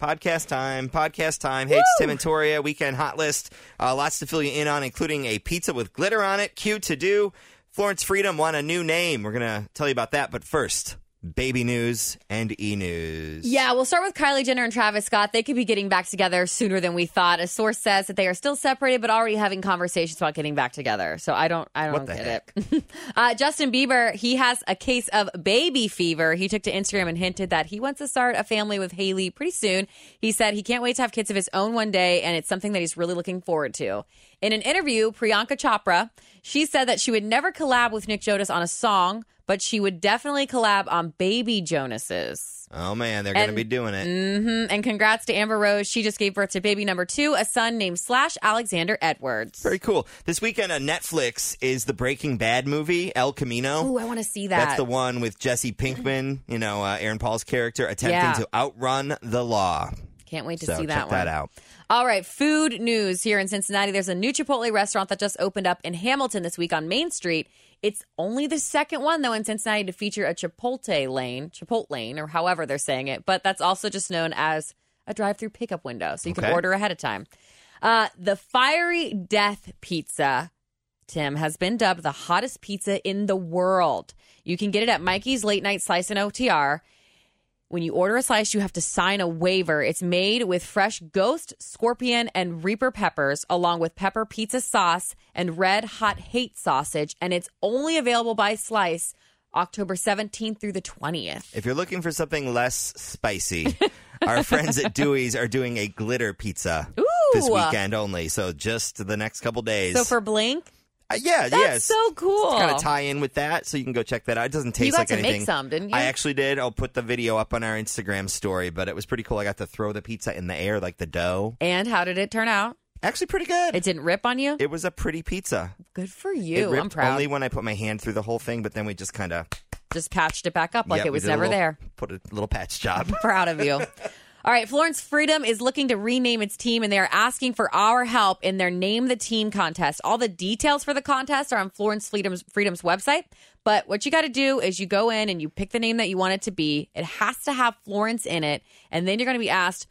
Podcast time, podcast time. Hey, it's Tim and Toria, weekend hot list. Uh, lots to fill you in on, including a pizza with glitter on it. Q To Do. Florence Freedom want a new name. We're going to tell you about that. But first, baby news and e news. Yeah, we'll start with Kylie Jenner and Travis Scott. They could be getting back together sooner than we thought. A source says that they are still separated, but already having conversations about getting back together. So I don't, I don't What the get it. uh, Justin Bieber, he has a case of baby fever. He took to Instagram and hinted that he wants to start a family with Hailey pretty soon. He said he can't wait to have kids of his own one day, and it's something that he's really looking forward to. In an interview, Priyanka Chopra, she said that she would never collab with Nick Jonas on a song, but she would definitely collab on Baby Jonas's. Oh, man, they're going to be doing it. hmm And congrats to Amber Rose. She just gave birth to baby number two, a son named Slash Alexander Edwards. Very cool. This weekend on Netflix is the Breaking Bad movie, El Camino. Ooh, I want to see that. That's the one with Jesse Pinkman, you know, uh, Aaron Paul's character, attempting Yeah. to outrun the law. Can't wait to So see that check one. that out. All right, food news here in Cincinnati. There's a new Chipotle restaurant that just opened up in Hamilton this week on Main Street. It's only the second one though in Cincinnati to feature a Chipotlane, Chipotle lane, or however they're saying it. But that's also just known as a drive-through pickup window, so you can Okay. order ahead of time. Uh, the Fiery Death Pizza, Tim, has been dubbed the hottest pizza in the world. You can get it at Mikey's Late Night Slice and OTR. When you order a slice, you have to sign a waiver. It's made with fresh ghost, scorpion, and reaper peppers, along with pepper pizza sauce and red hot hate sausage. And it's only available by slice October 17th through the 20th. If you're looking for something less spicy, our friends at Dewey's are doing a glitter pizza this weekend only. So just the next couple days. So for Blink, Uh, yeah, that's yes. so cool. kind of tie in with that, so you can go check that out. It doesn't taste got like to make anything. some, didn't you? I actually did. I'll put the video up on our Instagram story, but it was pretty cool. I got to throw the pizza in the air like the dough. and how did it turn out? Actually, pretty good. It didn't rip on you? It was a pretty pizza. Good for you. I'm proud. only when I put my hand through the whole thing, but then we just kind of Just patched it back up like Yep, it was never little- there. Put a little patch job. proud of you. All right, Florence Freedom is looking to rename its team, and they are asking for our help in their Name the Team contest. All the details for the contest are on Florence Freedom's, Freedom's website. But what you got to do is you go in and you pick the name that you want it to be. It has to have Florence in it, and then you're going to be asked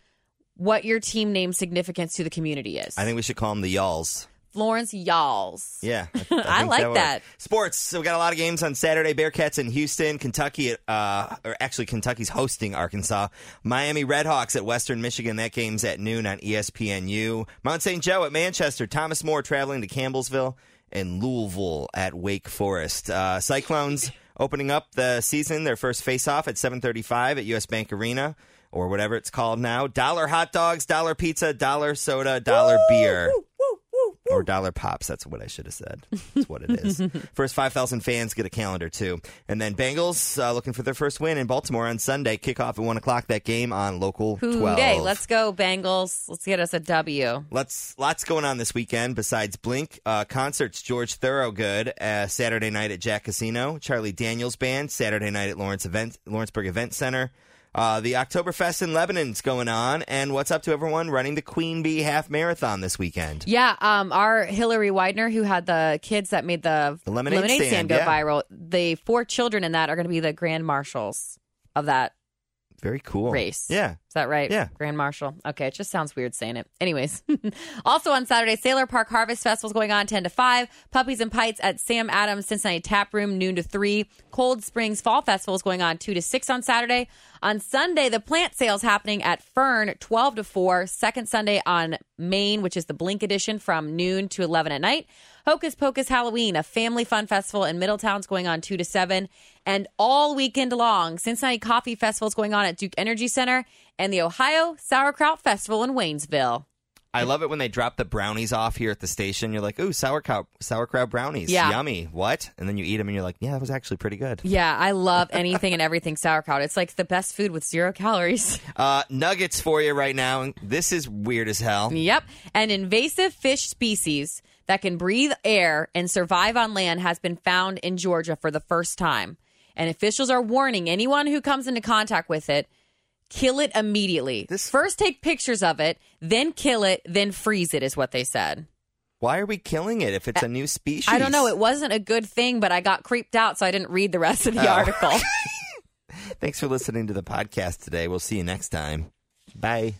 what your team name significance to the community is. I think we should call them the Y'alls. Florence Y'alls. Yeah, I, I think like would- that. Sports. So we got a lot of games on Saturday. Bearcats in Houston, Kentucky. Uh, or actually, Kentucky's hosting Arkansas. Miami Redhawks at Western Michigan. That game's at noon on ESPNU. Mount St. Joe at Manchester. Thomas More traveling to Campbellsville and Louisville at Wake Forest. Uh, Cyclones opening up the season. Their first face-off at 7:35 at US Bank Arena. Or whatever it's called now. Dollar hot dogs, dollar pizza, dollar soda, dollar beer. Or dollar pops. That's what I should have said. That's what it is. first 5,000 fans get a calendar, too. And then Bengals uh, looking for their first win in Baltimore on Sunday. Kickoff at 1 o'clock. That game on local Who 12. day? Let's go, Bengals. Let's get us a W. Let's lots going on this weekend besides Blink uh, concerts. George Thorogood uh, Saturday night at Jack Casino. Charlie Daniels Band Saturday night at Lawrence Event Lawrenceburg Event Center. Uh, the Oktoberfest in Lebanon's going on, and what's up to everyone running the Queen Bee Half Marathon this weekend? Yeah, um, our Hillary Widener, who had the kids that made the, The lemonade stand, stand, go yeah. viral, the four children in that are going to be the grand marshals of that. Very cool Race. Yeah, that right? Yeah. Grand Marshal. Okay, it just sounds weird saying it. Anyways, also on Saturday, Sayler Park Harvest Festival is going on 10 to 5. Puppies and Pints at Sam Adams Cincinnati Tap Room, noon to 3. Cold Springs Fall Festival is going on 2 to 6 on Saturday. On Sunday, the plant sales happening at Fern, 12 to 4. Second Sunday on Main, which is the Blink edition from noon to 11 at night. Hocus Pocus Halloween, a family fun festival in Middletown's going on 2 to 7. And all weekend long, Cincinnati Coffee Festival is going on at Duke Energy Center and the Ohio Sauerkraut Festival in Waynesville. I love it when they drop the brownies off here at the station. You're like, ooh, sauerkraut, sauerkraut brownies. Yeah. Yummy. What? And then you eat them and you're like, yeah, that was actually pretty good. Yeah, I love anything and everything sauerkraut. It's like the best food with zero calories. Uh, nuggets for you right now. This is weird as hell. Yep. An invasive fish species that can breathe air and survive on land has been found in Georgia for the first time. And officials are warning anyone who comes into contact with it kill it immediately. This- First take pictures of it, then kill it, then freeze it is what they said. Why are we killing it if it's a new species? I don't know, it wasn't a good thing, but I got creeped out so I didn't read the rest of the Oh. article. Thanks for listening to the podcast today. We'll see you next time. Bye.